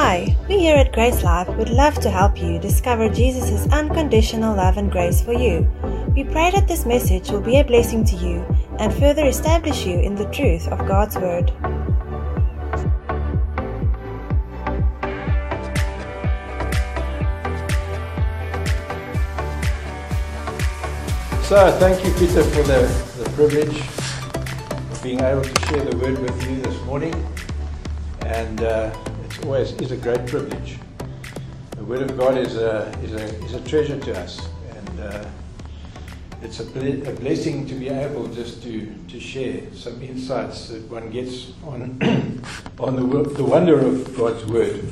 Hi, we here at Grace Life would love to help you discover Jesus' unconditional love and grace for you. We pray that this message will be a blessing to you and further establish you in the truth of God's Word. So, thank you, Peter, for the, the privilege of being able to share the word with you this morning. And uh, always is a great privilege. The word of God is a, is a, is a treasure to us. And uh, it's a, ble- a blessing to be able just to, to share some insights that one gets on, on the, wo- the wonder of God's word.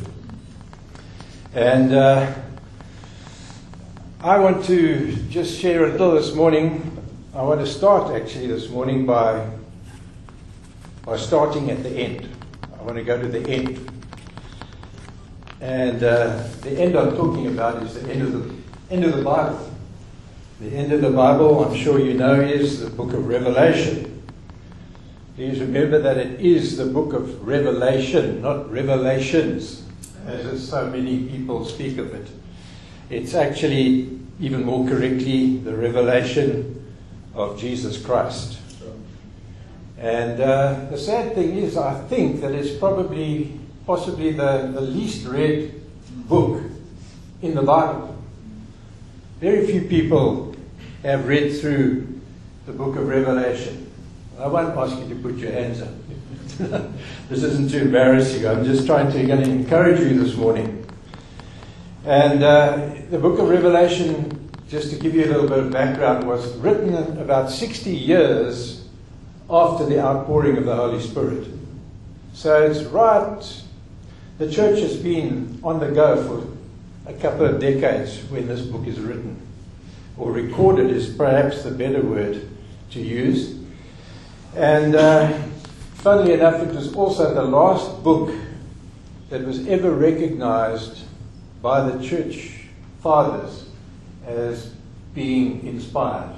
And uh, I want to just share a little this morning. I want to start actually this morning by, by starting at the end. I want to go to the end. And uh, the end I'm talking about is the end of the end of the Bible. The end of the Bible, I'm sure you know, is the book of Revelation. Please remember that it is the book of Revelation, not Revelations, as so many people speak of it. It's actually, even more correctly, the revelation of Jesus Christ. And uh, the sad thing is, I think that it's probably, possibly the, the least read book in the Bible. Very few people have read through the book of Revelation. I won't ask you to put your hands up. this isn't to embarrass you. I'm just trying to, to encourage you this morning. And uh, the book of Revelation, just to give you a little bit of background, was written about 60 years after the outpouring of the Holy Spirit. So it's right, the church has been on the go for a couple of decades when this book is written, or recorded is perhaps the better word to use. And uh, funnily enough, it was also the last book that was ever recognized by the church fathers as being inspired.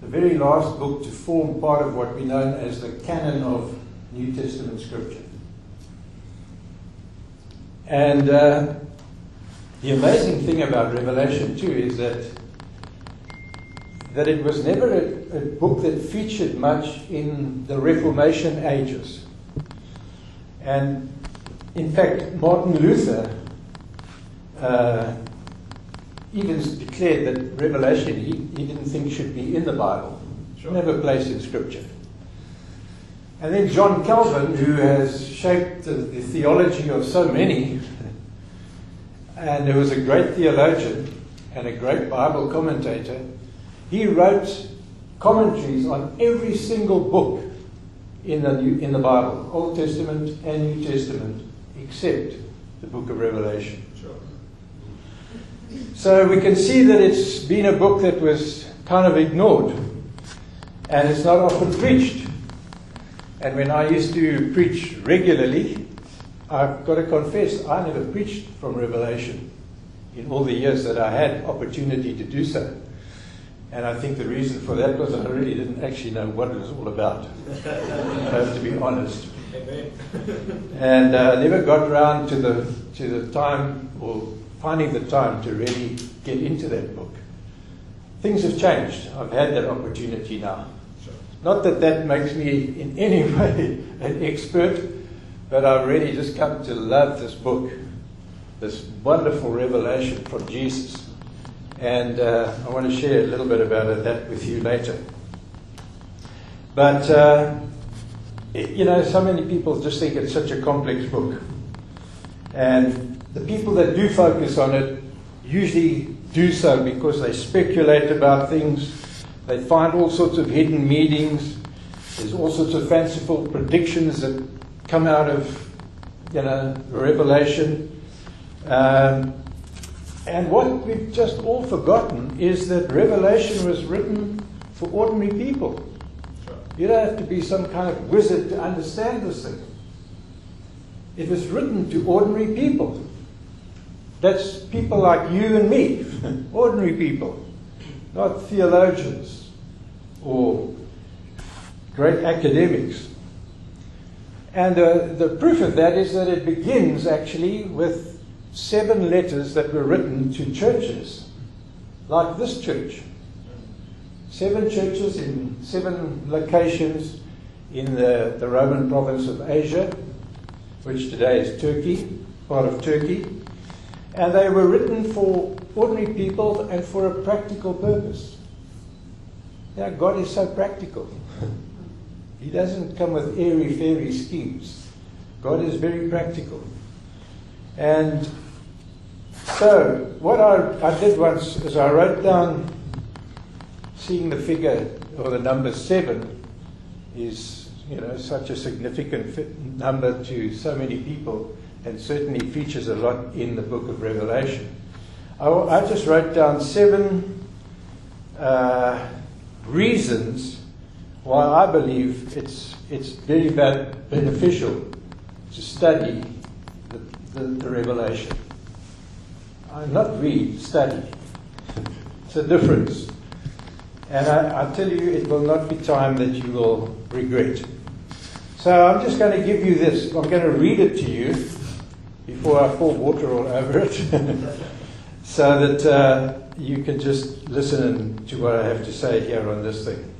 The very last book to form part of what we know as the canon of New Testament scripture. And uh, the amazing thing about Revelation, too, is that that it was never a, a book that featured much in the Reformation ages. And in fact, Martin Luther uh, even declared that Revelation he, he didn't think should be in the Bible, sure. never placed in Scripture. And then John Calvin, who has shaped the, the theology of so many, and who was a great theologian and a great Bible commentator, he wrote commentaries on every single book in the, New, in the Bible, Old Testament and New Testament, except the book of Revelation. So we can see that it's been a book that was kind of ignored and it's not often preached. And when I used to preach regularly, I've got to confess, I never preached from Revelation in all the years that I had opportunity to do so. And I think the reason for that was I really didn't actually know what it was all about. Have to be honest. And I uh, never got around to the, to the time or finding the time to really get into that book. Things have changed. I've had that opportunity now. Not that that makes me in any way an expert, but I've really just come to love this book, this wonderful revelation from Jesus. And uh, I want to share a little bit about that with you later. But, uh, you know, so many people just think it's such a complex book. And the people that do focus on it usually do so because they speculate about things, they find all sorts of hidden meanings, there's all sorts of fanciful predictions that come out of, you know, Revelation. Um, and what we've just all forgotten is that Revelation was written for ordinary people. You don't have to be some kind of wizard to understand this thing. It was written to ordinary people. That's people like you and me, ordinary people, not theologians or great academics. And the, the proof of that is that it begins actually with seven letters that were written to churches, like this church. Seven churches in seven locations in the, the Roman province of Asia, which today is Turkey, part of Turkey. And they were written for ordinary people and for a practical purpose. God is so practical. He doesn't come with airy fairy schemes. God is very practical. And so, what I, I did once is I wrote down, seeing the figure or the number seven is, you know, such a significant number to so many people and certainly features a lot in the book of Revelation. I, I just wrote down seven uh, reasons why I believe it's, it's very beneficial to study the, the, the Revelation. I'm not read, study. it's a difference. And I, I tell you, it will not be time that you will regret. So I'm just going to give you this. I'm going to read it to you before I pour water all over it, so that uh, you can just listen to what I have to say here on this thing.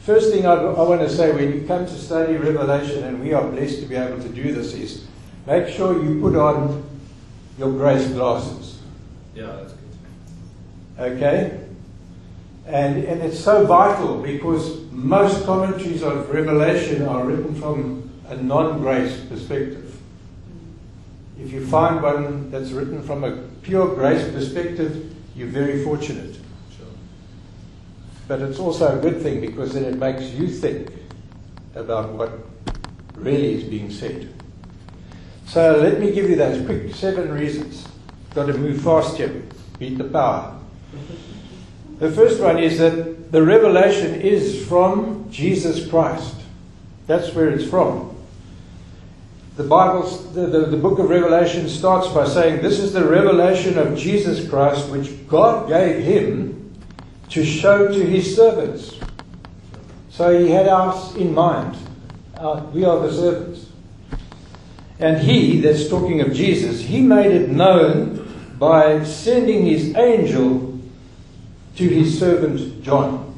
First thing I, I want to say when you come to study Revelation, and we are blessed to be able to do this, is make sure you put on your grace glasses. Yeah, that's good. Okay? And, and it's so vital because most commentaries of Revelation are written from a non grace perspective. If you find one that's written from a pure grace perspective, you're very fortunate. Sure. But it's also a good thing because then it makes you think about what really is being said. So let me give you those quick seven reasons. Got to move fast here. Beat the power. The first one is that the revelation is from Jesus Christ. That's where it's from. The Bible, the, the, the, book of Revelation starts by saying, This is the revelation of Jesus Christ, which God gave him to show to his servants. So he had us in mind. Uh, we are the servants. And he, that's talking of Jesus, he made it known by sending his angel to his servant John.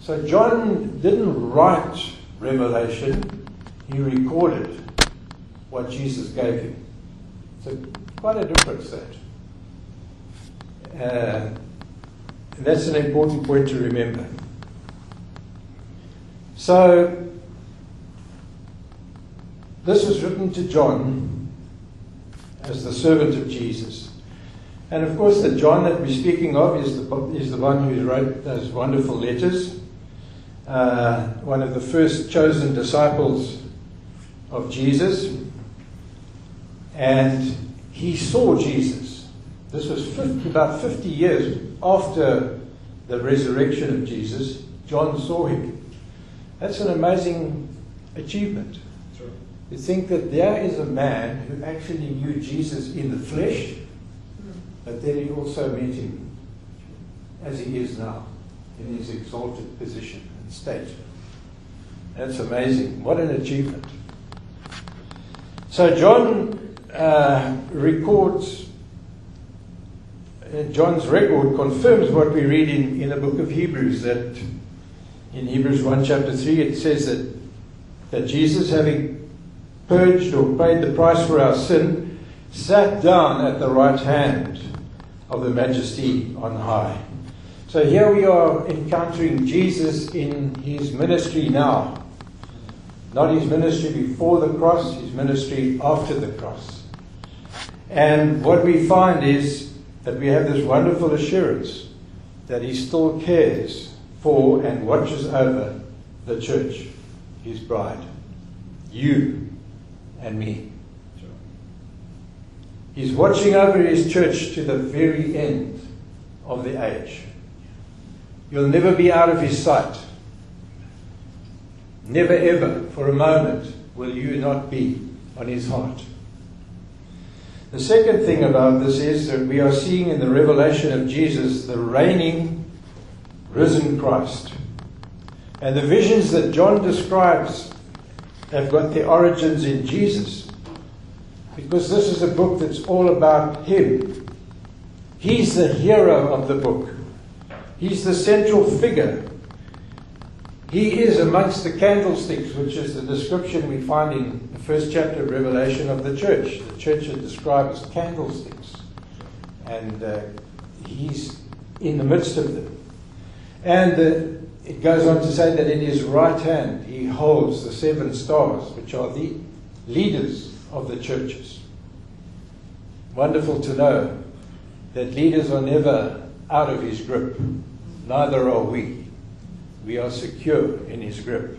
So John didn't write Revelation, he recorded what Jesus gave him. So quite a difference that. Uh, that's an important point to remember. So this was written to John as the servant of Jesus. And of course, the John that we're speaking of is the, is the one who wrote those wonderful letters. Uh, one of the first chosen disciples of Jesus. And he saw Jesus. This was 50, about 50 years after the resurrection of Jesus. John saw him. That's an amazing achievement. To think that there is a man who actually knew Jesus in the flesh, mm-hmm. but then he also met him as he is now, in his exalted position and state. That's amazing. What an achievement. So, John uh, records, uh, John's record confirms what we read in, in the book of Hebrews that in Hebrews 1 chapter 3 it says that, that Jesus, having purged or paid the price for our sin, sat down at the right hand of the majesty on high. So here we are encountering Jesus in his ministry now. Not his ministry before the cross, his ministry after the cross. And what we find is that we have this wonderful assurance that he still cares for and watches over the church, his bride. You and me. He's watching over his church to the very end of the age. You'll never be out of his sight. Never ever, for a moment, will you not be on his heart. The second thing about this is that we are seeing in the revelation of Jesus the reigning, risen Christ. And the visions that John describes have got their origins in Jesus. Because this is a book that's all about Him. He's the hero of the book, He's the central figure. He is amongst the candlesticks, which is the description we find in the first chapter of Revelation of the church. The church is described as candlesticks. And uh, He's in the midst of them. And uh, it goes on to say that in his right hand he holds the seven stars, which are the leaders of the churches. Wonderful to know that leaders are never out of his grip, neither are we. We are secure in his grip.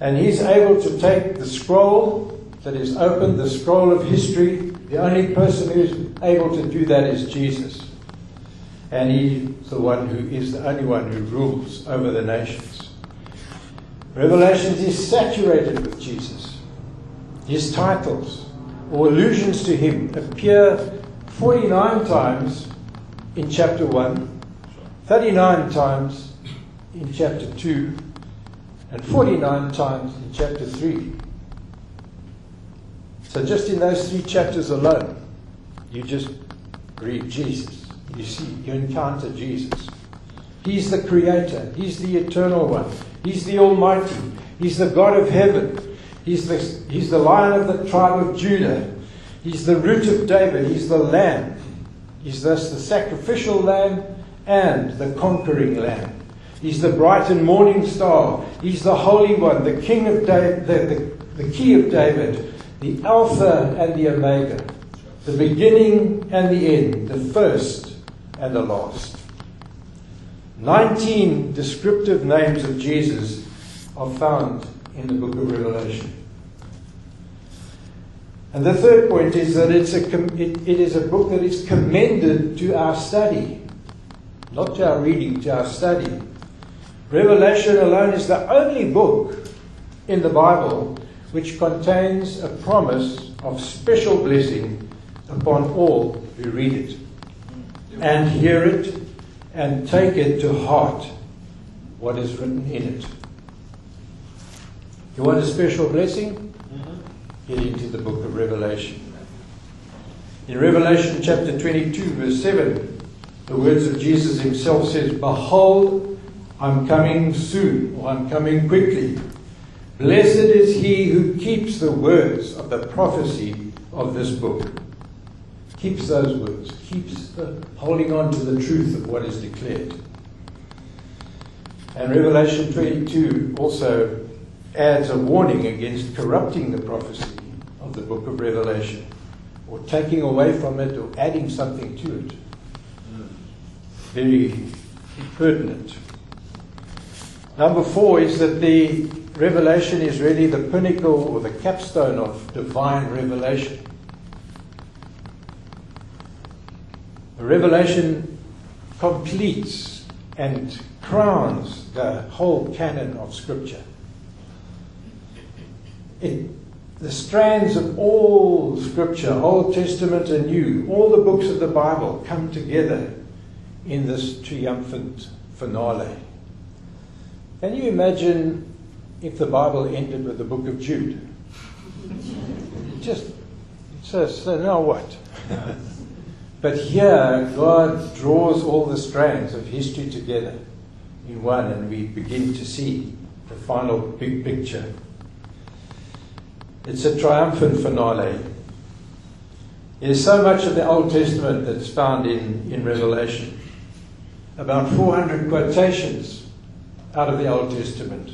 And he's able to take the scroll that is open, the scroll of history. The only person who's able to do that is Jesus. And he's the one who is the only one who rules over the nations. Revelations is saturated with Jesus. His titles or allusions to him appear 49 times in chapter 1, 39 times in chapter 2, and 49 times in chapter 3. So, just in those three chapters alone, you just read Jesus. You see, you encounter Jesus. He's the Creator, He's the Eternal One, He's the Almighty, He's the God of heaven, He's the, he's the Lion of the tribe of Judah, He's the root of David, He's the Lamb. He's thus the sacrificial Lamb and the conquering Lamb. He's the bright and morning star. He's the Holy One, the King of David, the, the, the Key of David, the Alpha and the Omega, the beginning and the end, the first and the last. 19 descriptive names of Jesus are found in the book of Revelation. And the third point is that it's a, it, it is a book that is commended to our study, not to our reading, to our study. Revelation alone is the only book in the Bible which contains a promise of special blessing upon all who read it and hear it and take it to heart what is written in it. You want a special blessing? Mm-hmm. Get into the book of Revelation. In Revelation chapter 22, verse 7, the words of Jesus himself says, Behold, I'm coming soon, or I'm coming quickly. Blessed is he who keeps the words of the prophecy of this book. Keeps those words, keeps the, holding on to the truth of what is declared. And Revelation 22 also adds a warning against corrupting the prophecy of the book of Revelation, or taking away from it, or adding something to it. Very pertinent. Number four is that the revelation is really the pinnacle or the capstone of divine revelation. The revelation completes and crowns the whole canon of Scripture. It, the strands of all Scripture, Old Testament and New, all the books of the Bible come together in this triumphant finale. Can you imagine if the Bible ended with the book of Jude? Just, says, so now what? but here, God draws all the strands of history together in one, and we begin to see the final big picture. It's a triumphant finale. There's so much of the Old Testament that's found in, in Revelation. About 400 quotations out of the Old Testament.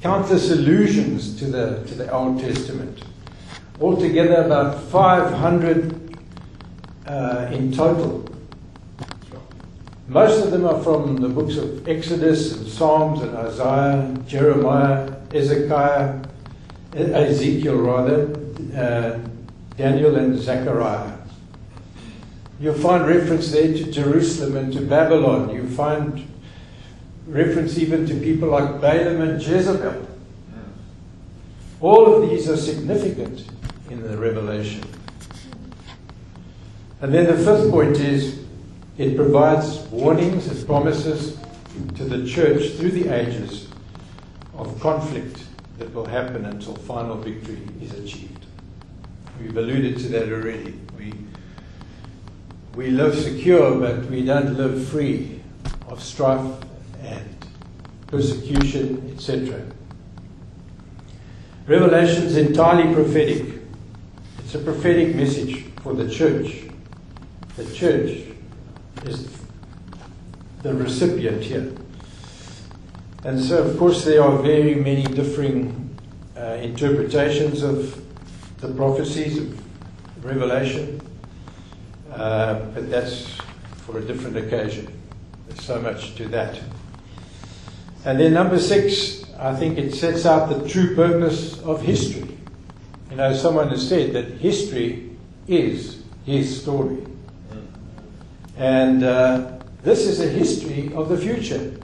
Countless allusions to the, to the Old Testament. Altogether, about 500 uh, in total. Most of them are from the books of Exodus and Psalms and Isaiah, Jeremiah, Ezekiel, Ezekiel rather, uh, Daniel and Zechariah. You'll find reference there to Jerusalem and to Babylon. You find reference even to people like Balaam and Jezebel. All of these are significant in the Revelation. And then the fifth point is it provides warnings and promises to the church through the ages of conflict that will happen until final victory is achieved. We've alluded to that already. We, we live secure, but we don't live free of strife persecution, etc. Revelation is entirely prophetic. It's a prophetic message for the church. The church is the recipient here. And so, of course, there are very many differing uh, interpretations of the prophecies of Revelation, uh, but that's for a different occasion. There's so much to that. And then, number six, I think it sets out the true purpose of history. You know, someone has said that history is his story. And uh, this is a history of the future.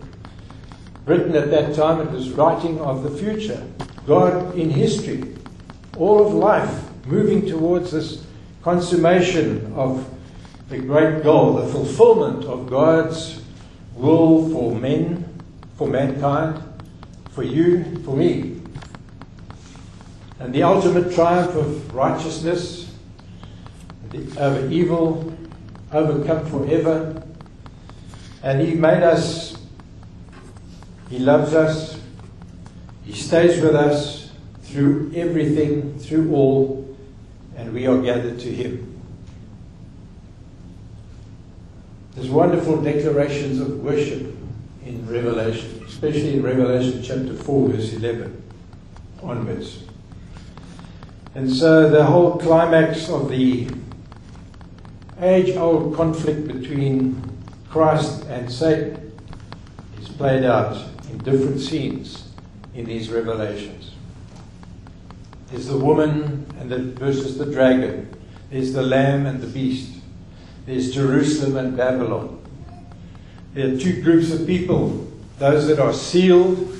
Written at that time, it was writing of the future. God in history, all of life moving towards this consummation of the great goal, the fulfillment of God's will for men, for mankind, for you, for me. And the ultimate triumph of righteousness over evil, overcome forever. And He made us, He loves us, He stays with us through everything, through all, and we are gathered to Him. There's wonderful declarations of worship in Revelation, especially in Revelation chapter 4, verse 11 onwards. And so the whole climax of the age old conflict between Christ and Satan is played out in different scenes in these revelations. There's the woman and the, versus the dragon. There's the lamb and the beast. There's Jerusalem and Babylon. There are two groups of people those that are sealed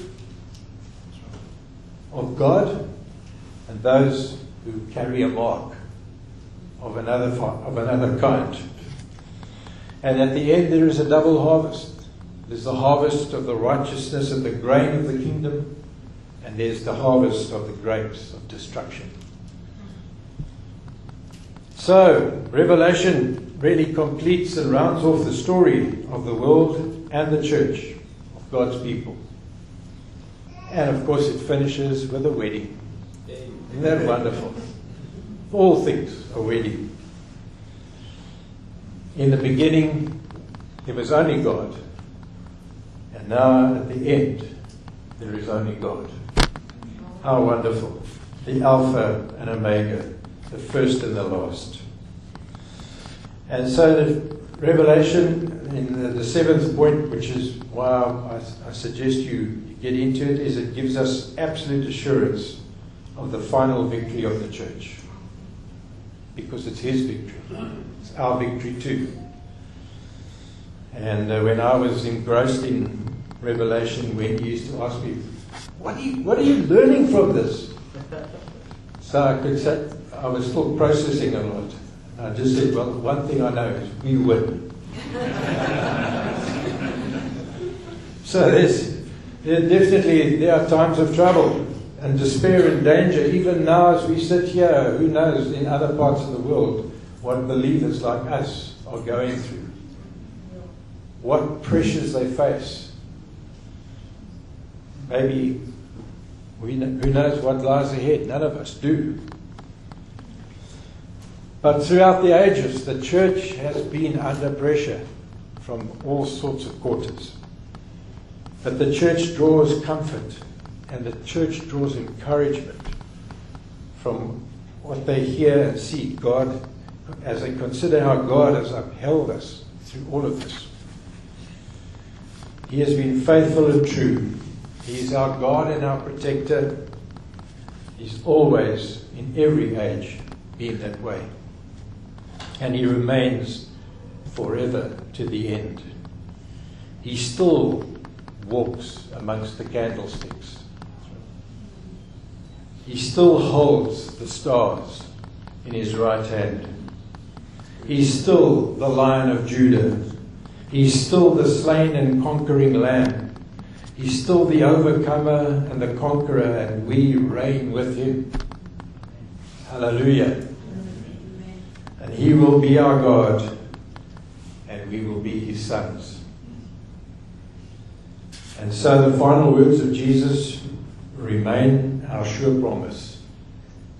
of God and those who carry a mark of another, of another kind. And at the end, there is a double harvest. There's the harvest of the righteousness of the grain of the kingdom, and there's the harvest of the grapes of destruction. So, Revelation really completes and rounds off the story of the world and the church of God's people. And of course, it finishes with a wedding. Isn't that wonderful? All things are wedding. In the beginning, there was only God. And now at the end, there is only God. How wonderful. The Alpha and Omega, the first and the last. And so the Revelation, in the, the seventh point, which is why I, I suggest you get into it, is it gives us absolute assurance of the final victory of the church. Because it's his victory. It's our victory too. And uh, when I was engrossed in Revelation, when he used to ask me, what are, you, what are you learning from this? So I could say, I was still processing a lot. I just said, well, one thing I know is we win. so there's, there definitely there are times of trouble and despair and danger. Even now, as we sit here, who knows in other parts of the world what believers like us are going through, what pressures they face. Maybe we, who knows what lies ahead? None of us do. But throughout the ages, the church has been under pressure from all sorts of quarters. But the church draws comfort and the church draws encouragement from what they hear and see God as they consider how God has upheld us through all of this. He has been faithful and true. He is our God and our protector. He's always, in every age, been that way and he remains forever to the end. He still walks amongst the candlesticks. He still holds the stars in his right hand. He's still the Lion of Judah. He's still the slain and conquering Lamb. He's still the overcomer and the conqueror, and we reign with him. Hallelujah. And he will be our God, and we will be his sons. And so the final words of Jesus remain our sure promise.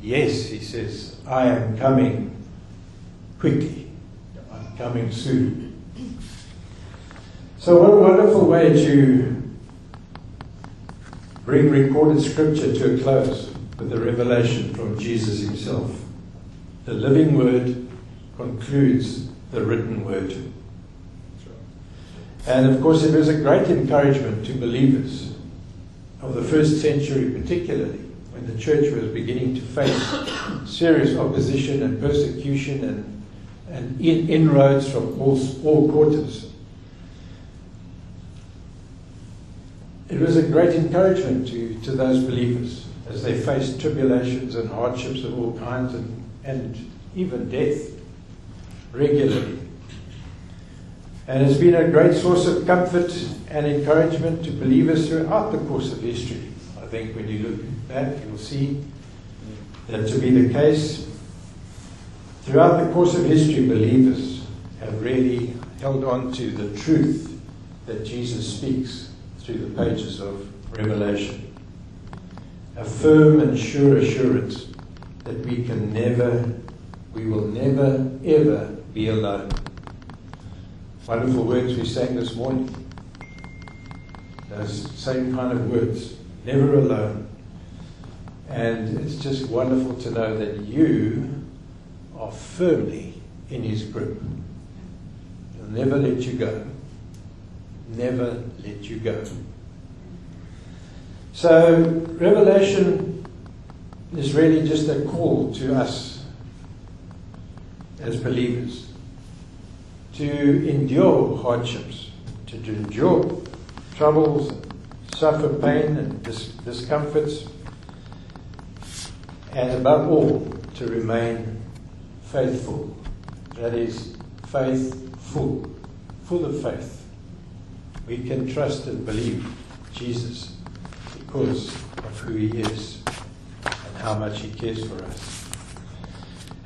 Yes, he says, I am coming quickly. I'm coming soon. So, what a wonderful way to bring recorded scripture to a close with the revelation from Jesus himself. The living word concludes the written word. And of course, it was a great encouragement to believers of the first century, particularly when the church was beginning to face serious opposition and persecution and, and in, inroads from all, all quarters. It was a great encouragement to, to those believers as they faced tribulations and hardships of all kinds and, and even death regularly. And it's been a great source of comfort and encouragement to believers throughout the course of history. I think when you look back, you'll see that to be the case. Throughout the course of history, believers have really held on to the truth that Jesus speaks through the pages of Revelation. A firm and sure assurance that we can never, we will never, ever be alone. Wonderful words we sang this morning. Those same kind of words. Never alone. And it's just wonderful to know that you are firmly in his grip. He'll never let you go. Never let you go. So, Revelation is really just a call to us as believers to endure hardships, to endure troubles, suffer pain and dis- discomforts, and above all, to remain faithful. That is, faithful, full of faith. We can trust and believe Jesus because of who he is and how much he cares for us.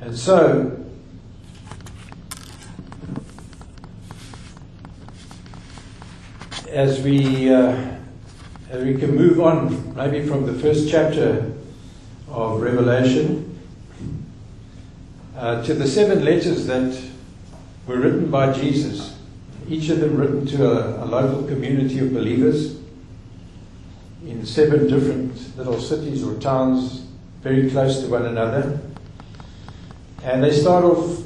And so, as we uh, as we can move on, maybe from the first chapter of Revelation uh, to the seven letters that were written by Jesus, each of them written to a, a local community of believers in seven different little cities or towns very close to one another. And they start off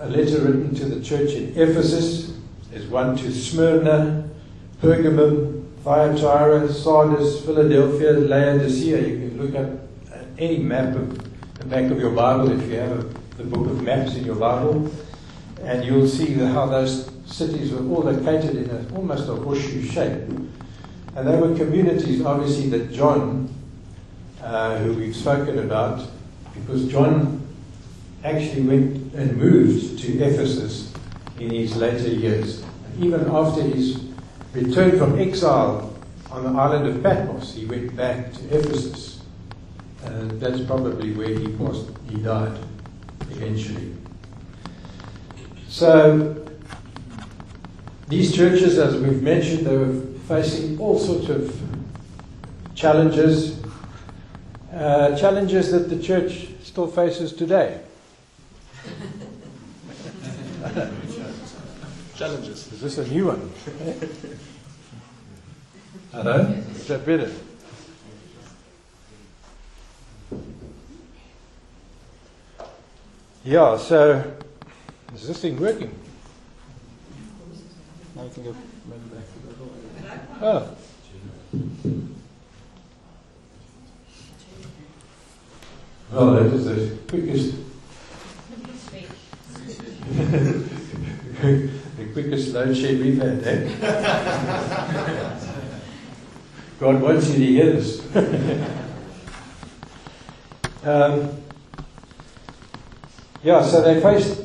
a letter written to the church in Ephesus. There's one to Smyrna, Pergamum, Thyatira, Sardis, Philadelphia, Laodicea. You can look at any map of the back of your Bible if you have a, the book of maps in your Bible, and you'll see how those cities were all located in a, almost a horseshoe shape. And they were communities, obviously, that John, uh, who we've spoken about, because John actually went and moved to Ephesus in his later years. And even after his return from exile on the island of Patmos, he went back to Ephesus. And that's probably where he was, he died eventually. So, these churches, as we've mentioned, they were facing all sorts of challenges, uh, challenges that the church still faces today. Challenges. Is this a new one? Hello? Is that better? Yeah, so is this thing working? Now you can go maybe back. Oh. Well, that is the quickest, the quickest load shed we've had, eh? God wants you to hear this. um, yeah, so they faced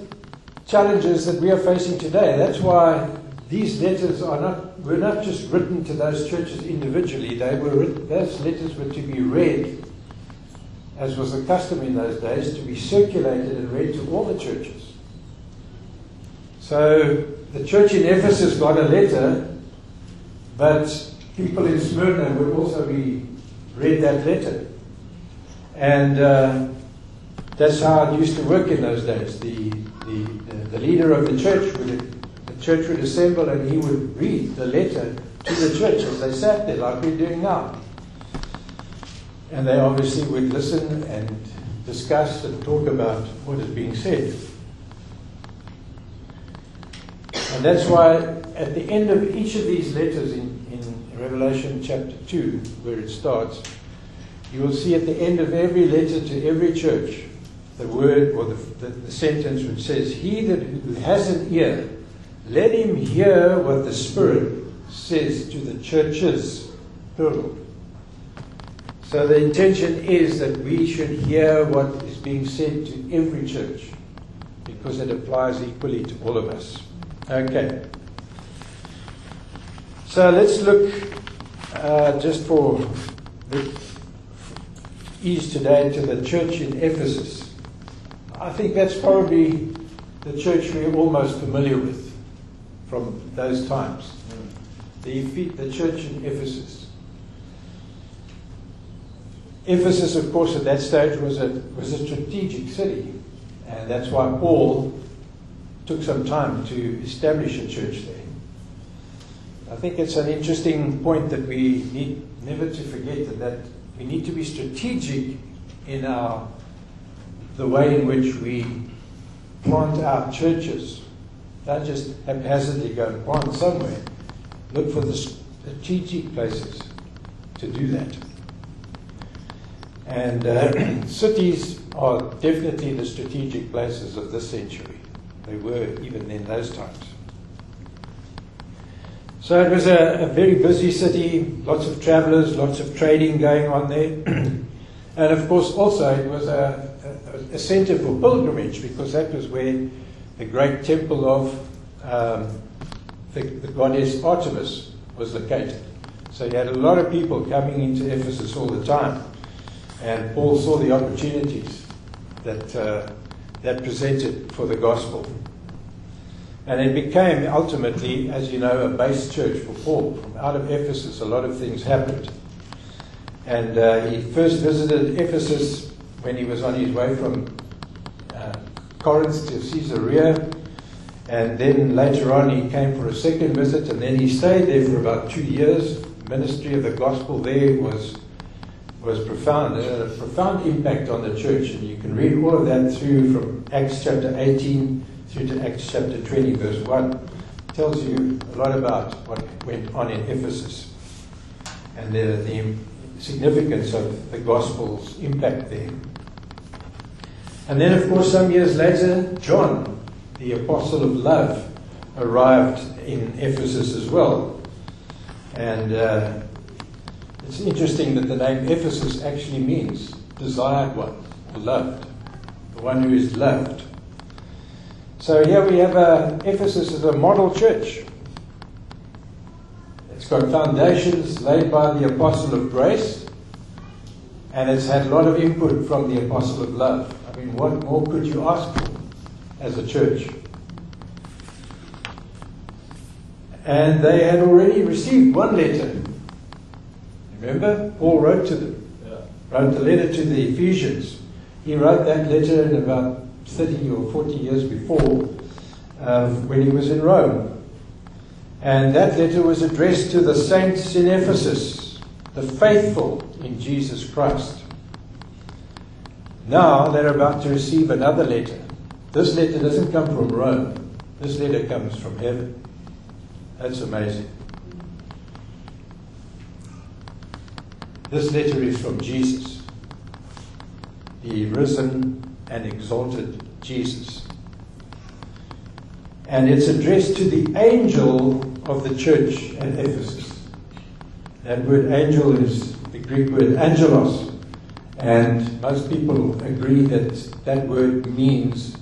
challenges that we are facing today. That's why these letters are not were not just written to those churches individually. They were written, those letters were to be read, as was the custom in those days, to be circulated and read to all the churches. So the church in Ephesus got a letter, but people in Smyrna would also be read that letter, and uh, that's how it used to work in those days. The the, the leader of the church would the church would assemble and he would read the letter to the church as they sat there, like we're doing now. And they obviously would listen and discuss and talk about what is being said. And that's why at the end of each of these letters in, in Revelation chapter 2, where it starts, you will see at the end of every letter to every church the word or the, the, the sentence which says, He that who has an ear, let him hear what the Spirit says to the churches, plural. So the intention is that we should hear what is being said to every church because it applies equally to all of us. Okay. So let's look uh, just for the ease today to the church in Ephesus. I think that's probably the church we're almost familiar with from those times. The, the church in Ephesus. Ephesus, of course, at that stage was a, was a strategic city, and that's why Paul took some time to establish a church there. I think it's an interesting point that we need never to forget that, that we need to be strategic in our the way in which we plant our churches. Don't just haphazardly go and plant somewhere. Look for the strategic places to do that. And uh, cities are definitely the strategic places of this century. They were even in those times. So it was a, a very busy city, lots of travelers, lots of trading going on there. and of course, also, it was a, a, a center for pilgrimage because that was where the great temple of um, the, the goddess Artemis was located. So you had a lot of people coming into Ephesus all the time. And Paul saw the opportunities that, uh, that presented for the gospel. And it became ultimately, as you know, a base church for Paul. From out of Ephesus, a lot of things happened. And uh, he first visited Ephesus when he was on his way from uh, Corinth to Caesarea. And then later on, he came for a second visit, and then he stayed there for about two years. Ministry of the gospel there was was profound, it had a profound impact on the church, and you can read all of that through from Acts chapter 18 through to Acts chapter 20, verse 1. It tells you a lot about what went on in Ephesus and the, the significance of the gospel's impact there. And then, of course, some years later, John, the apostle of love, arrived in Ephesus as well. And uh, it's interesting that the name Ephesus actually means desired one, loved, the one who is loved. So here we have uh, Ephesus as a model church. It's got foundations laid by the apostle of grace, and it's had a lot of input from the apostle of love. I mean, what more could you ask for as a church? And they had already received one letter. Remember? Paul wrote to them, Yeah. wrote the letter to the Ephesians. He wrote that letter in about 30 or 40 years before um, when he was in Rome. And that letter was addressed to the saints in Ephesus, the faithful in Jesus Christ. Now they're about to receive another letter. This letter doesn't come from Rome, this letter comes from heaven. That's amazing. This letter is from Jesus, the risen and exalted Jesus. And it's addressed to the angel of the church at Ephesus. That word angel is the Greek word angelos. And most people agree that that word means,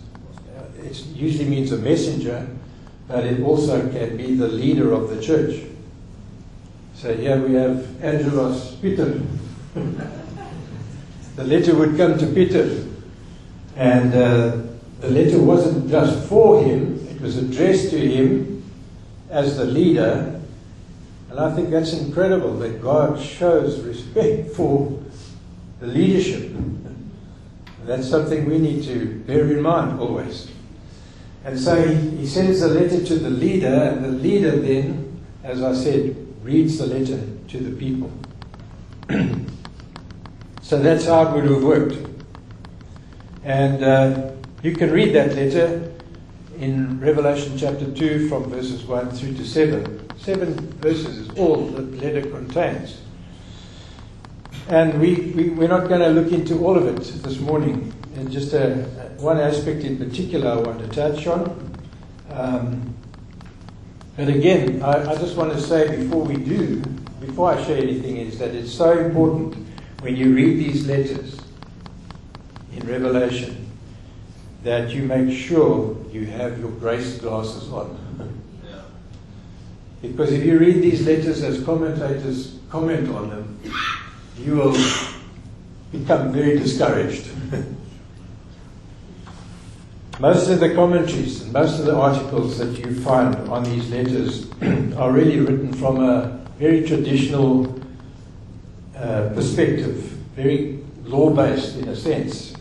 it usually means a messenger, but it also can be the leader of the church. So here we have Angelos Peter. the letter would come to Peter, and uh, the letter wasn't just for him, it was addressed to him as the leader. And I think that's incredible that God shows respect for the leadership. That's something we need to bear in mind always. And so he, sends the letter to the leader, and the leader then, as I said, reads the letter to the people. so that's how it would have worked. And uh, you can read that letter in Revelation chapter 2 from verses 1 through to 7. Seven verses is all the letter contains. And we, we, we're not going to look into all of it this morning. And just a, one aspect in particular I want to touch on. Um, but again, I, I just want to say before we do, before I share anything, is that it's so important when you read these letters in Revelation that you make sure you have your grace glasses on. Because if you read these letters as commentators comment on them, you will become very discouraged. most of the commentaries and most of the articles that you find on these letters are really written from a very traditional uh, perspective, very law based in a sense.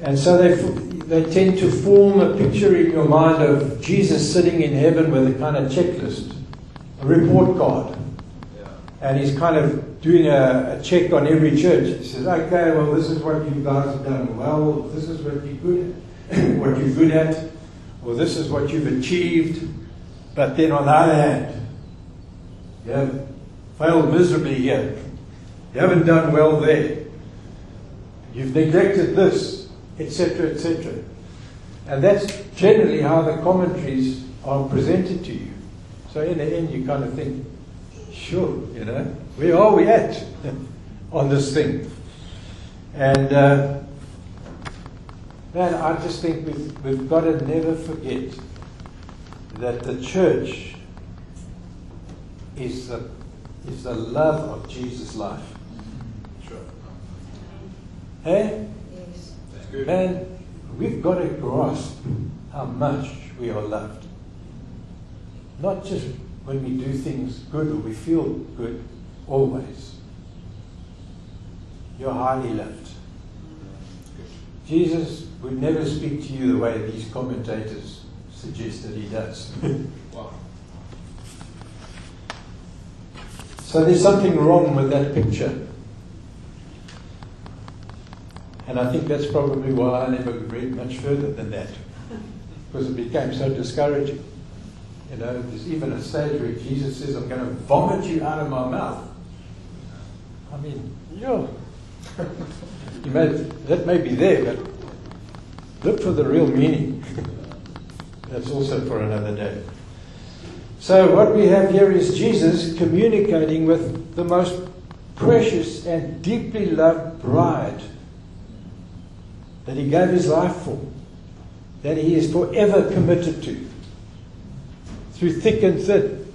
And so they, they tend to form a picture in your mind of Jesus sitting in heaven with a kind of checklist, a report card. And he's kind of doing a, a, check on every church. He says, okay, well, this is what you guys have done well, this is what you're good at, what you're good at, or this is what you've achieved. But then on the other hand, you have failed miserably here. You haven't done well there. You've neglected this, etc., etc. And that's generally how the commentaries are presented to you. So in the end, you kind of think, sure, you know, where are we at on this thing? And uh, man, I just think we've, we've got to never forget that the church is the, is the love of Jesus' life. Sure. Hey? Yes. That's good. Man, we've got to grasp how much we are loved. Not just when we do things good or we feel good, always. You're highly loved. Mm. Jesus would never speak to you the way these commentators suggest that he does. Wow. so there's something wrong with that picture. And I think that's probably why I never read much further than that. Because it became so discouraging. You know, there's even a stage where Jesus says, I'm going to vomit you out of my mouth. I mean, yeah. you may, that may be there, but look for the real meaning. That's also for another day. So, what we have here is Jesus communicating with the most precious and deeply loved bride that he gave his life for, that he is forever committed to, through thick and thin.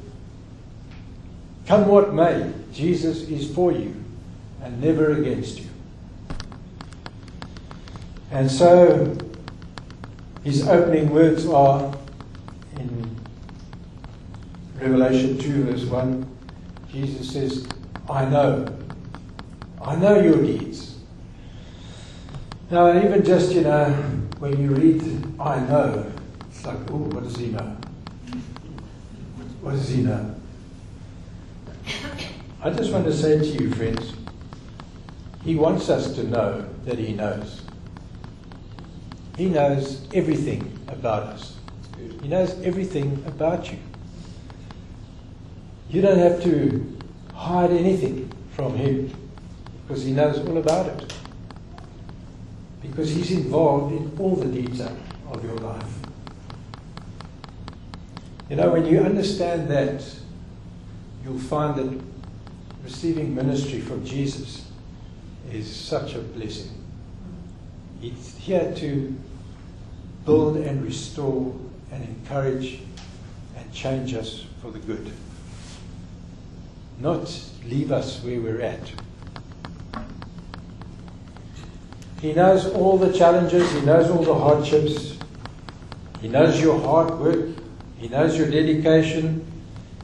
Come what may, Jesus is for you and never against you. And so, his opening words are in Revelation 2, verse 1. Jesus says, I know. I know your deeds. Now, even just, you know, when you read, I know, it's like, oh, what does he know? What does he know? I just want to say to you, friends, he wants us to know that he knows. He knows everything about us. He knows everything about you. You don't have to hide anything from him because he knows all about it. Because he's involved in all the detail of your life. You know, when you understand that, you'll find that receiving ministry from Jesus is such a blessing. He's here to build and restore and encourage and change us for the good. Not leave us where we're at. He knows all the challenges, He knows all the hardships, He knows your hard work, He knows your dedication,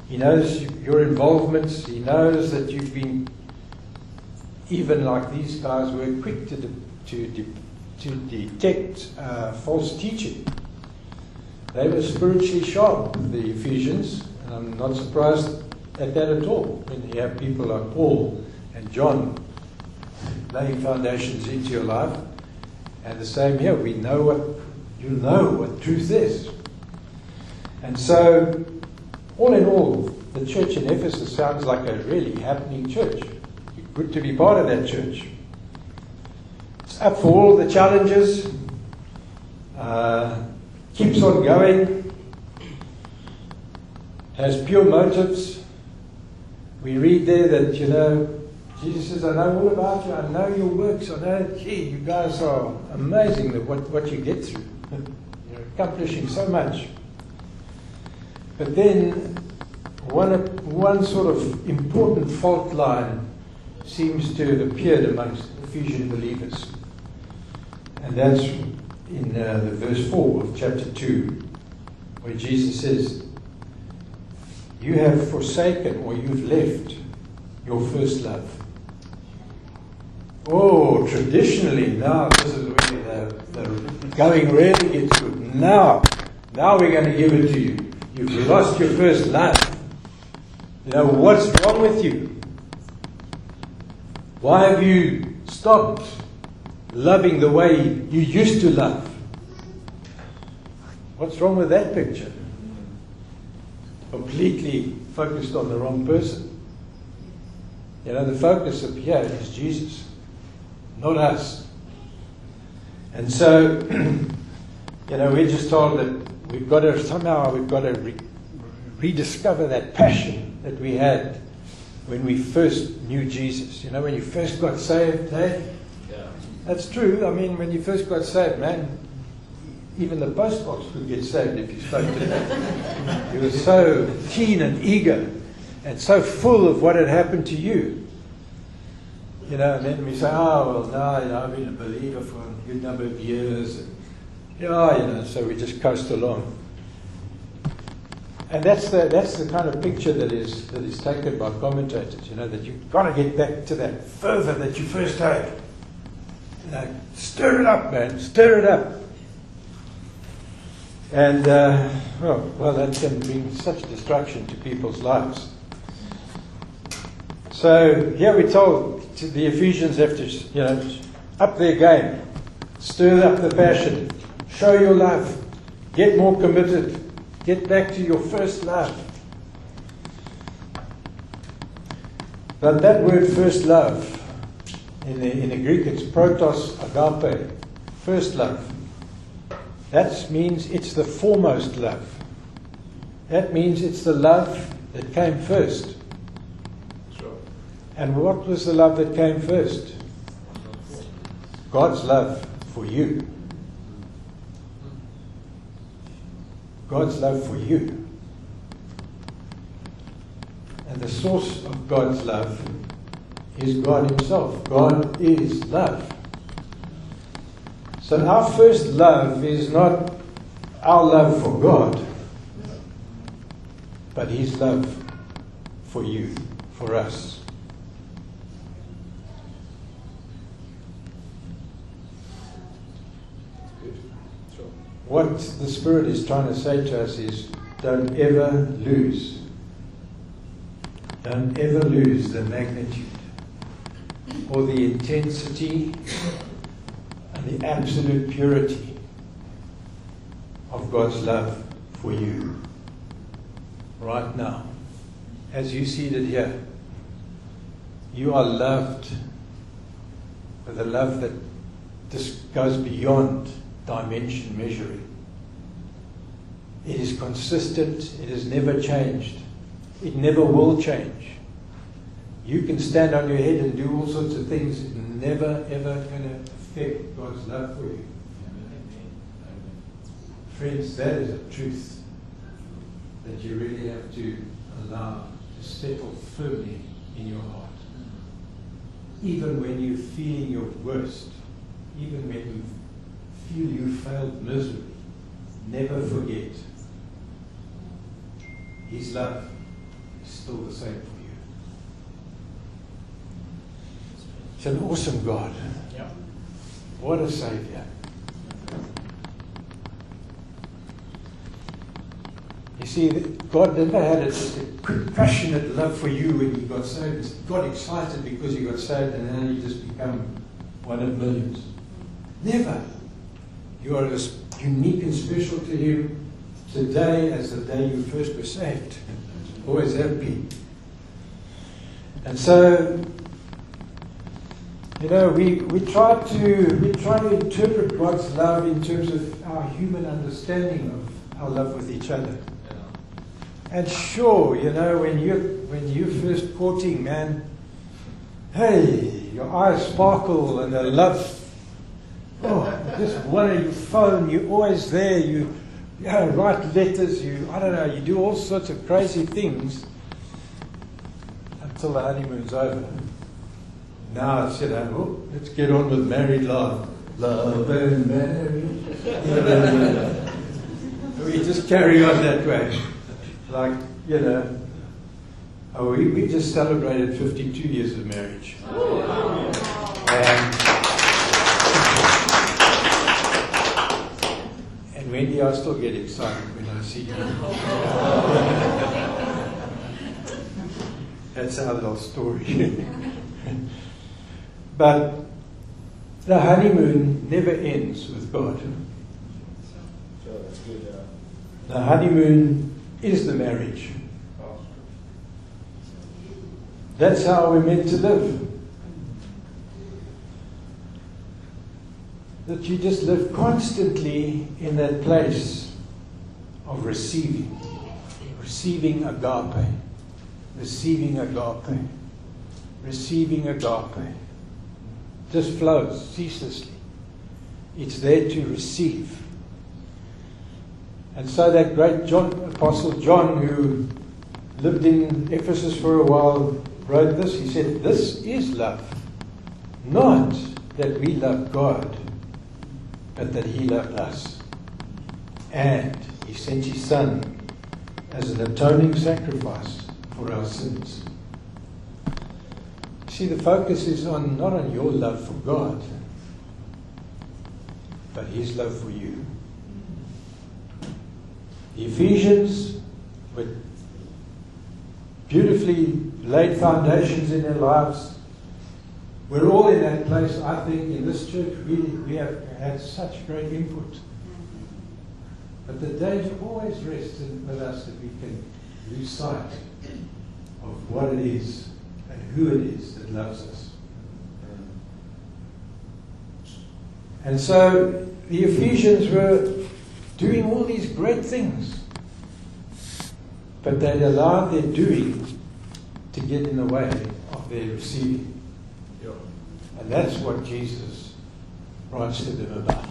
He knows your involvements, He knows that you've been, even like these guys, were quick to, de- to, de- to detect uh, false teaching. They were spiritually sharp, the Ephesians, and I'm not surprised at that at all when you have people like Paul and John laying foundations into your life. And the same here, we know what you know what truth is. And so, all in all, the church in Ephesus sounds like a really happening church. Good to be part of that church. Up for all the challenges, uh, keeps on going, has pure motives. We read there that, you know, Jesus says, I know all about you. I know your works. I know, gee, you guys are amazing that what, what you get through. You're accomplishing so much. But then, one, one sort of important fault line seems to have appeared amongst Ephesian believers. And that's in uh, the verse 4 of chapter 2, where Jesus says, You have forsaken or you've left your first love. Oh, traditionally, now this is where the, the going really gets good. Now, now we're going to give it to you. You've lost your first love. You know, what's wrong with you? Why have you stopped loving the way you used to love? What's wrong with that picture? Completely focused on the wrong person. You know, the focus of here is Jesus not us. And so, you know, we're just told that we've got to somehow we've got to re- rediscover that passion that we had when we first knew Jesus. You know, when you first got saved? That's true. I mean, when you first got saved, man, even the postbox could get saved if you spoke to them. you were so keen and eager and so full of what had happened to you. You know, and then we say, oh, well, no, you know, I've been a believer for a good number of years. And, yeah, you know, so we just coast along. And that's the, that's the kind of picture that is, that is taken by commentators, you know, that you've got to get back to that fervor that you first had. Stir it up, man, stir it up. And, uh, well, well, that can bring such destruction to people's lives. So here we're told to the Ephesians have to, you know, up their game, stir up the passion, show your love, get more committed, get back to your first love. But that word first love, in the, in the Greek it's protos agape, first love. That means it's the foremost love. That means it's the love that came first. Sure. And what was the love that came first? God's love for you. God's love for you. And the source of God's love is God Himself. God is love. So our first love is not our love for God, but His love for you, for us. What the Spirit is trying to say to us is don't ever lose. Don't ever lose the magnitude or the intensity and the absolute purity of God's love for you right now. As you it here, you are loved with a love that just goes beyond dimension measuring. It is consistent, it has never changed, it never will change. You can stand on your head and do all sorts of things, never ever going to affect God's love for you. Friends, that is a truth that you really have to allow to settle firmly in your heart. Even when you're feeling your worst, even when you feel you failed miserably, never forget His love is still the same for you. It's an awesome God. Yeah. What a Savior. You see, God never had a, just a quick, passionate love for you when you got saved. He Got excited because you got saved and then you just become one of millions. Never. You are as unique and special to Him today as the day you first were saved. Always have been. And so, you know, we, we try to we try to interpret God's love in terms of our human understanding of our love with each other. And sure, you know, when you when you first courting, man, hey, your eyes sparkle and the love. Oh, just one of your phone, you're always there. You, you know, write letters. You, I don't know, you do all sorts of crazy things until the honeymoon's over. Now you oh, let's get on with married life. Love and marriage. we just carry on that way like, you know, oh, we, we just celebrated 52 years of marriage. And, and Wendy, I still get excited when I see you. That's our little story. but the honeymoon never ends with God. The honeymoon is the marriage. That's how we're meant to live. That you just live constantly in that place of receiving. Receiving agape. Receiving agape. Receiving agape. Just flows ceaselessly. It's there to receive. And so that great John, Apostle John, who lived in Ephesus for a while, wrote this. He said, This is love. Not that we love God, but that He loved us. And He sent His Son as an atoning sacrifice for our sins. See, the focus is on not on your love for God, but His love for you. The Ephesians, with beautifully laid foundations in their lives, we're all in that place, I think, in this church, really, we have had such great input. But the danger always rests with us that we can lose sight of what it is who it is that loves us. And so the Ephesians were doing all these great things, but they'd allowed their doing to get in the way of their receiving. And that's what Jesus writes to them about.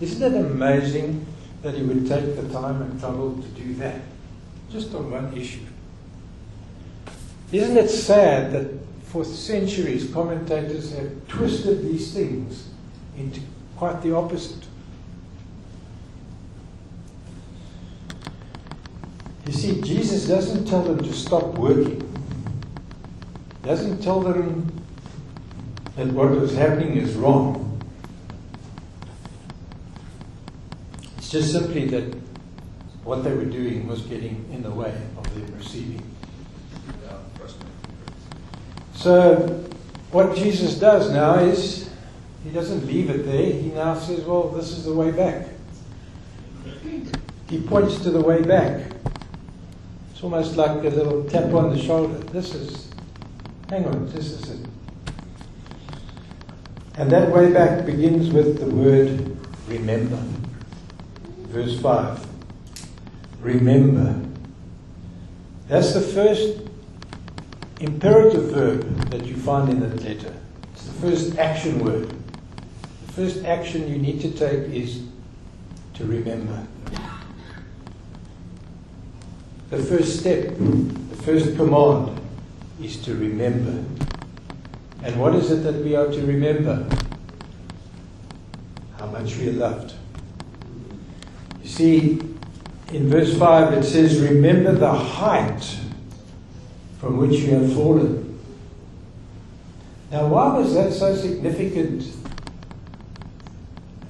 Isn't it amazing that he would take the time and trouble to do that? Just on one issue. Isn't it sad that for centuries commentators have twisted these things into quite the opposite? You see, Jesus doesn't tell them to stop working. Doesn't tell them that what was happening is wrong. It's just simply that what they were doing was getting in the way of them receiving. So, what Jesus does now is he doesn't leave it there. He now says, Well, this is the way back. He points to the way back. It's almost like a little tap on the shoulder. This is, hang on, this is it. And that way back begins with the word remember. Verse 5. Remember. That's the first imperative verb that you find in that letter. It's the first action word. The first action you need to take is to remember. The first step, the first command is to remember. And what is it that we are to remember? How much we are loved. You see, in verse 5 it says, Remember the height from which you have fallen. Now, why was that so significant?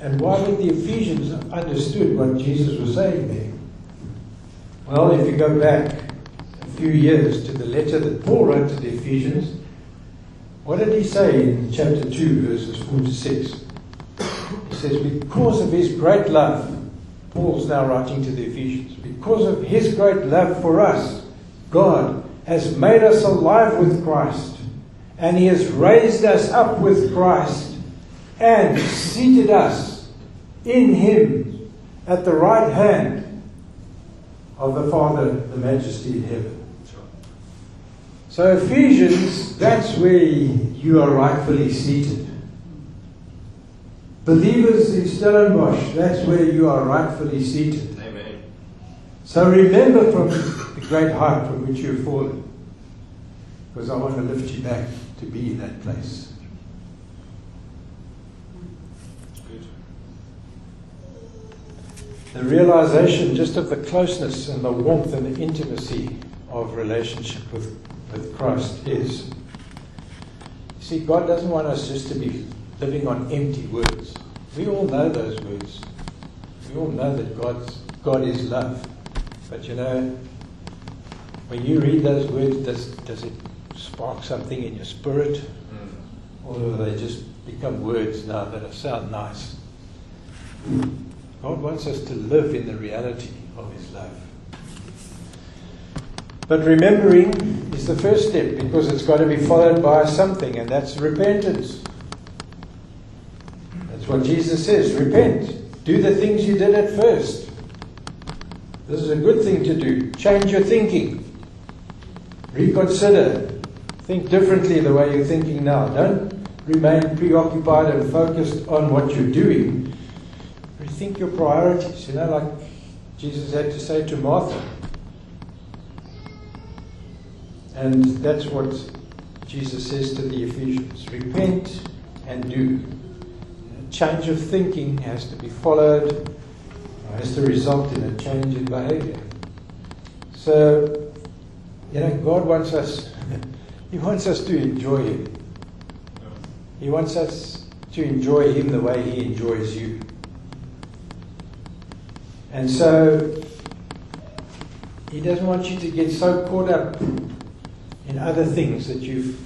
And why would the Ephesians understood what Jesus was saying there? Well, if you go back a few years to the letter that Paul wrote to the Ephesians, what did he say in chapter 2, verses 4 to 6? He says, Because of his great love, Paul's now writing to the Ephesians, because of his great love for us, God has made us alive with Christ, and he has raised us up with Christ, and seated us in him at the right hand of the Father, the Majesty in heaven. So, Ephesians, that's where you are rightfully seated. Believers in Stellenbosch, that's where you are rightfully seated. Amen. So, remember from the great height from which you have fallen. Because I want to lift you back to be in that place. Good. The realization just of the closeness and the warmth and the intimacy of relationship with, with Christ is. You see, God doesn't want us just to be living on empty words. We all know those words. We all know that God's, God is love. But you know, when you read those words, does, does it spark something in your spirit? Hmm. Or do they just become words now that sound nice? God wants us to live in the reality of His love. But remembering is the first step because it's got to be followed by something, and that's repentance. That's what Jesus says repent. Do the things you did at first. This is a good thing to do. Change your thinking. Reconsider. Think differently the way you're thinking now. Don't remain preoccupied and focused on what you're doing. Rethink your priorities. You know, like Jesus had to say to Martha. And that's what Jesus says to the Ephesians repent and do. A change of thinking has to be followed, has to result in a change in behavior. So, you know, God wants us, He wants us to enjoy Him. He wants us to enjoy Him the way He enjoys you. And so, He doesn't want you to get so caught up in other things that you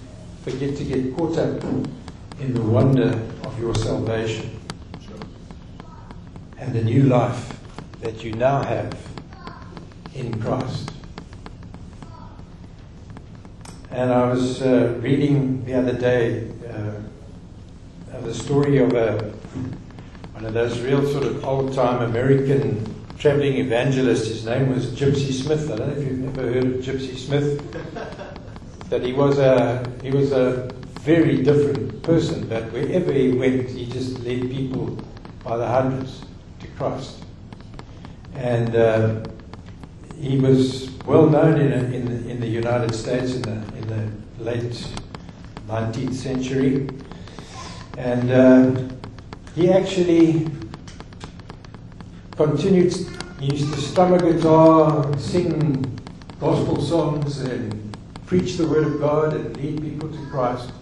forget to get caught up in the wonder of your salvation and the new life that you now have in Christ. And I was uh, reading the other day uh, the story of a, one of those real sort of old time American traveling evangelists. His name was Gypsy Smith. I don't know if you've ever heard of Gypsy Smith. That he was a he was a very different person. But wherever he went, he just led people by the hundreds to Christ. And uh, he was well known in, in, the, in the United States in the, in the late 19th century. And uh, he actually continued, he used to strum a guitar, sing gospel songs, and preach the Word of God and lead people to Christ.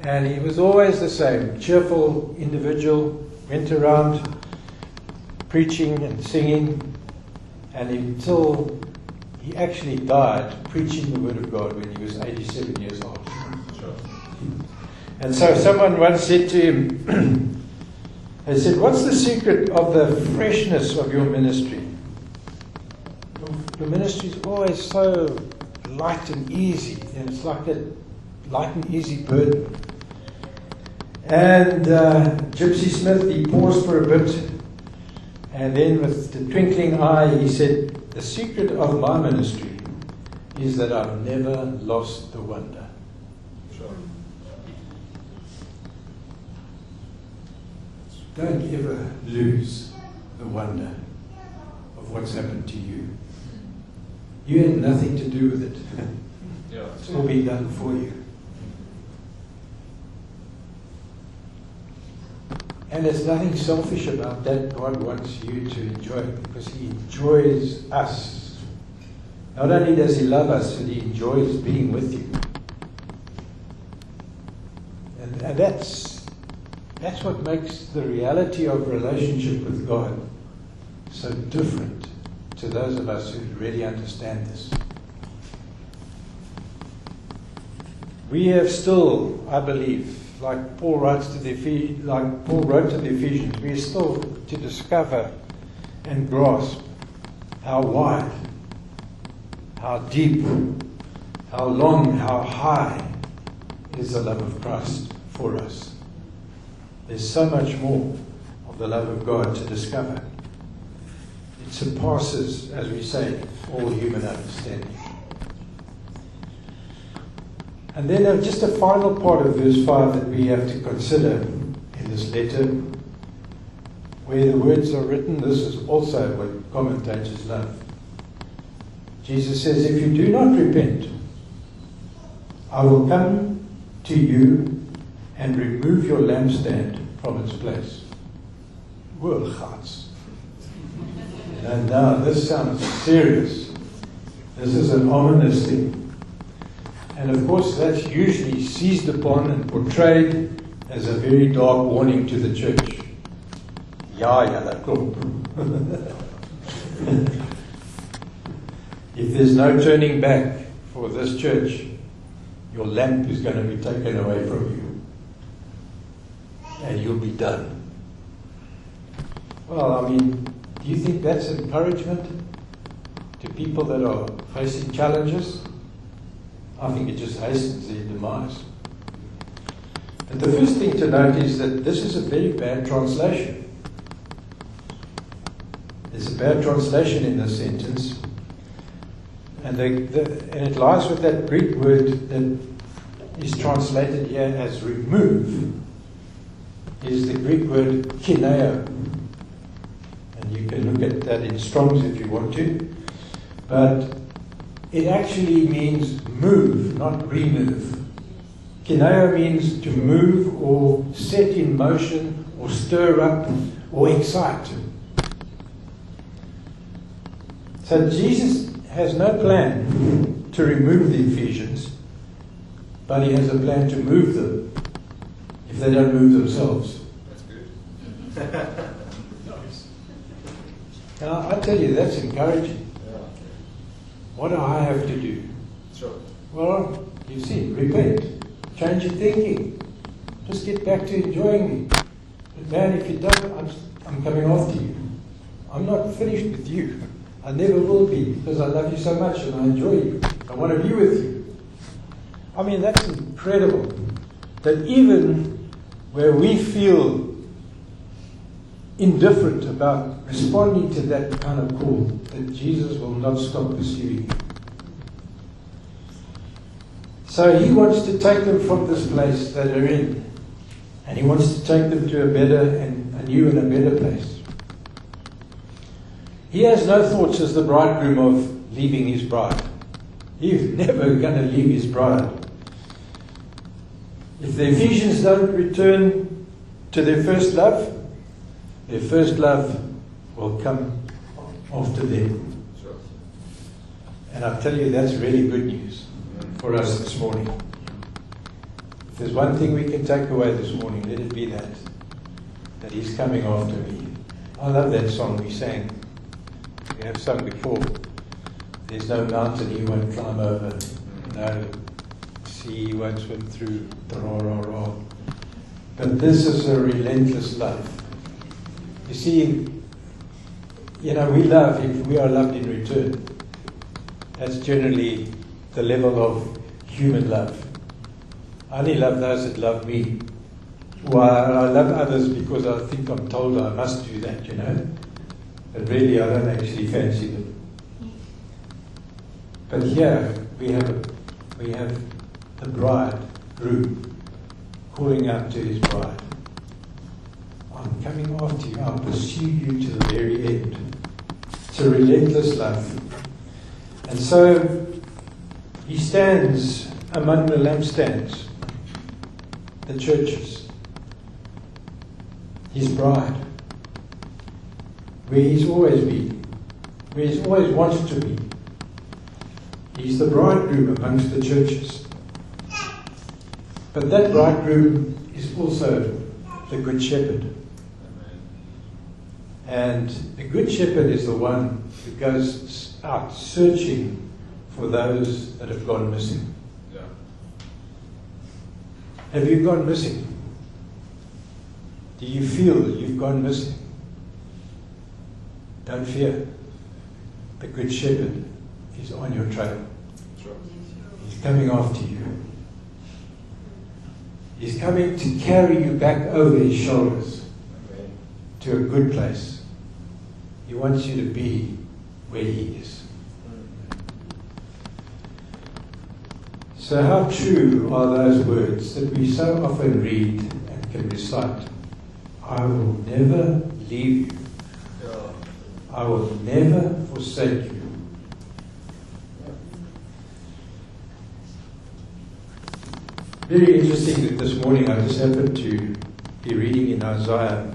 And he was always the same cheerful individual, went around preaching and singing, and until he actually died preaching the Word of God when he was 87 years old. And so someone once said to him, they said, What's the secret of the freshness of your ministry? Your, ministry is always so light and easy, and it's like a light and easy burden. And uh, Gypsy Smith, he paused for a bit, and then with the twinkling eye, he said, The secret of my ministry is that I've never lost the wonder. Sure. Don't ever lose the wonder of what's happened to you. You had nothing to do with it. Yeah. It's all been done for you. And there's nothing selfish about that. God wants you to enjoy it because He enjoys us. Not only does He love us, but He enjoys being with you. And, and that's, that's what makes the reality of relationship with God so different to those of us who really understand this. We have still, I believe, like Paul writes to the like Paul wrote to the Ephesians, we are still to discover and grasp how wide, how deep, how long, how high is the love of Christ for us. There's so much more of the love of God to discover. It surpasses, as we say, all human understanding. And then uh, just a final part of verse 5 that we have to consider in this letter, where the words are written. This is also what commentators love. Jesus says, If you do not repent, I will come to you and remove your lampstand from its place. Woelgaats. And now this sounds serious. This is an ominous thing. And of course, that's usually seized upon and portrayed as a very dark warning to the church. Ja, julle klop. if there's no turning back for this church, your lamp is going to be taken away from you. And you'll be done. Well, I mean, do you think that's encouragement to people that are facing challenges? I think it just hastens their demise. But the first thing to note is that this is a very bad translation. There's a bad translation in this sentence. And, the, the, and it lies with that Greek word that is translated here as remove, is the Greek word kineo. And you can look at that in Strong's if you want to. But it actually means move, not remove. Kineo means to move or set in motion or stir up or excite. So Jesus has no plan to remove the Ephesians, but he has a plan to move them if they don't move themselves. That's good. Now, I tell you, that's encouraging. What do I have to do? Sure. Well, you see, repent, change your thinking, just get back to enjoying me. But man, if you don't, I'm, I'm coming after you. I'm not finished with you. I never will be because I love you so much and I enjoy you. I want to be with you. I mean, that's incredible. That even where we feel indifferent about responding to that kind of call, that Jesus will not stop pursuing you. So he wants to take them from this place that they're in, and he wants to take them to a better and a new and a better place. He has no thoughts as the bridegroom of leaving his bride. He's never going to leave his bride. If the Ephesians don't return to their first love, their first love will come after them. And I tell you, that's really good news for us this morning. If there's one thing we can take away this morning, let it be that. That He's coming after me. I love that song we sang. We have sung before. There's no mountain He won't climb over. No sea He won't swim through. But this is a relentless love. You see, you know, we love if we are loved in return. That's generally the level of human love. I only love those that love me. Well, I love others because I think I'm told I must do that, you know. But really, I don't actually fancy them. But here we have we have the bride groom calling out to his bride. I'm coming after you. I'll pursue you to the very end. It's a relentless love. And so he stands among the lampstands, the churches, his bride, where he's always been, where he's always wanted to be. He's the bridegroom amongst the churches. But that bridegroom is also the good shepherd. And the good shepherd is the one who goes out searching for those that have gone missing. Yeah. Have you gone missing? Do you feel you've gone missing? Don't fear. The good shepherd is on your trail. Sure. He's coming after you. He's coming to carry you back over his shoulders. To a good place. He wants you to be where he is. So, how true are those words that we so often read and can recite? I will never leave you, I will never forsake you. Very interesting that this morning I just happened to be reading in Isaiah,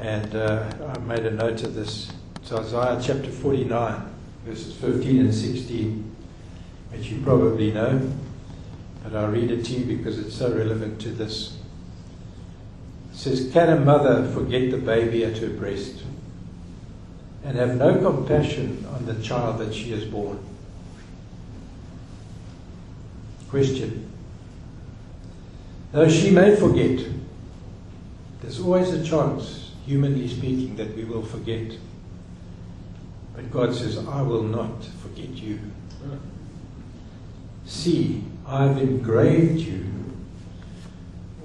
and uh, I made a note of this. It's Isaiah chapter 49, verses 15 and 16, which you probably know, but I'll read it to you because it's so relevant to this. It says, Can a mother forget the baby at her breast and have no compassion on the child that she has borne? Question. Though she may forget, there's always a chance, humanly speaking, that we will forget. But God says, I will not forget you. See, I've engraved you,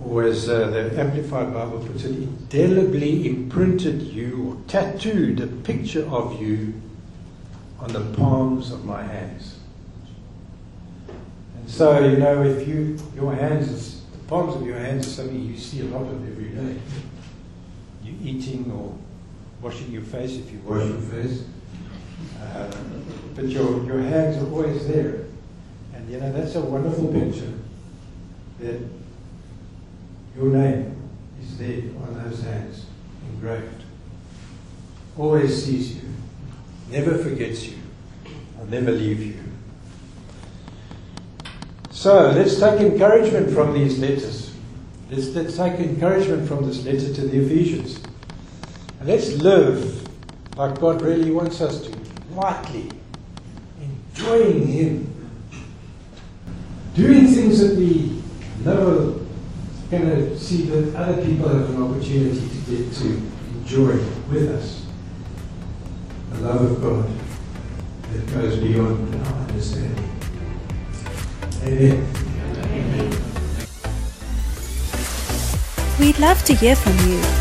or as uh, the Amplified Bible puts it, indelibly imprinted you or tattooed a picture of you on the palms of my hands. And so, you know, if you your hands, the palms of your hands is something you see a lot of every day. Eating or washing your face if you wash your face. Uh, but your, your hands are always there. And you know, that's a wonderful picture that your name is there on those hands, engraved. Always sees you, never forgets you, will never leave you. So let's take encouragement from these letters. Let's, let's take encouragement from this letter to the Ephesians. And let's live like God really wants us to, lightly, enjoying Him, doing things that we are going to see that other people have an opportunity to get to enjoy with us. The love of God that goes beyond our understanding. Amen. We'd love to hear from you.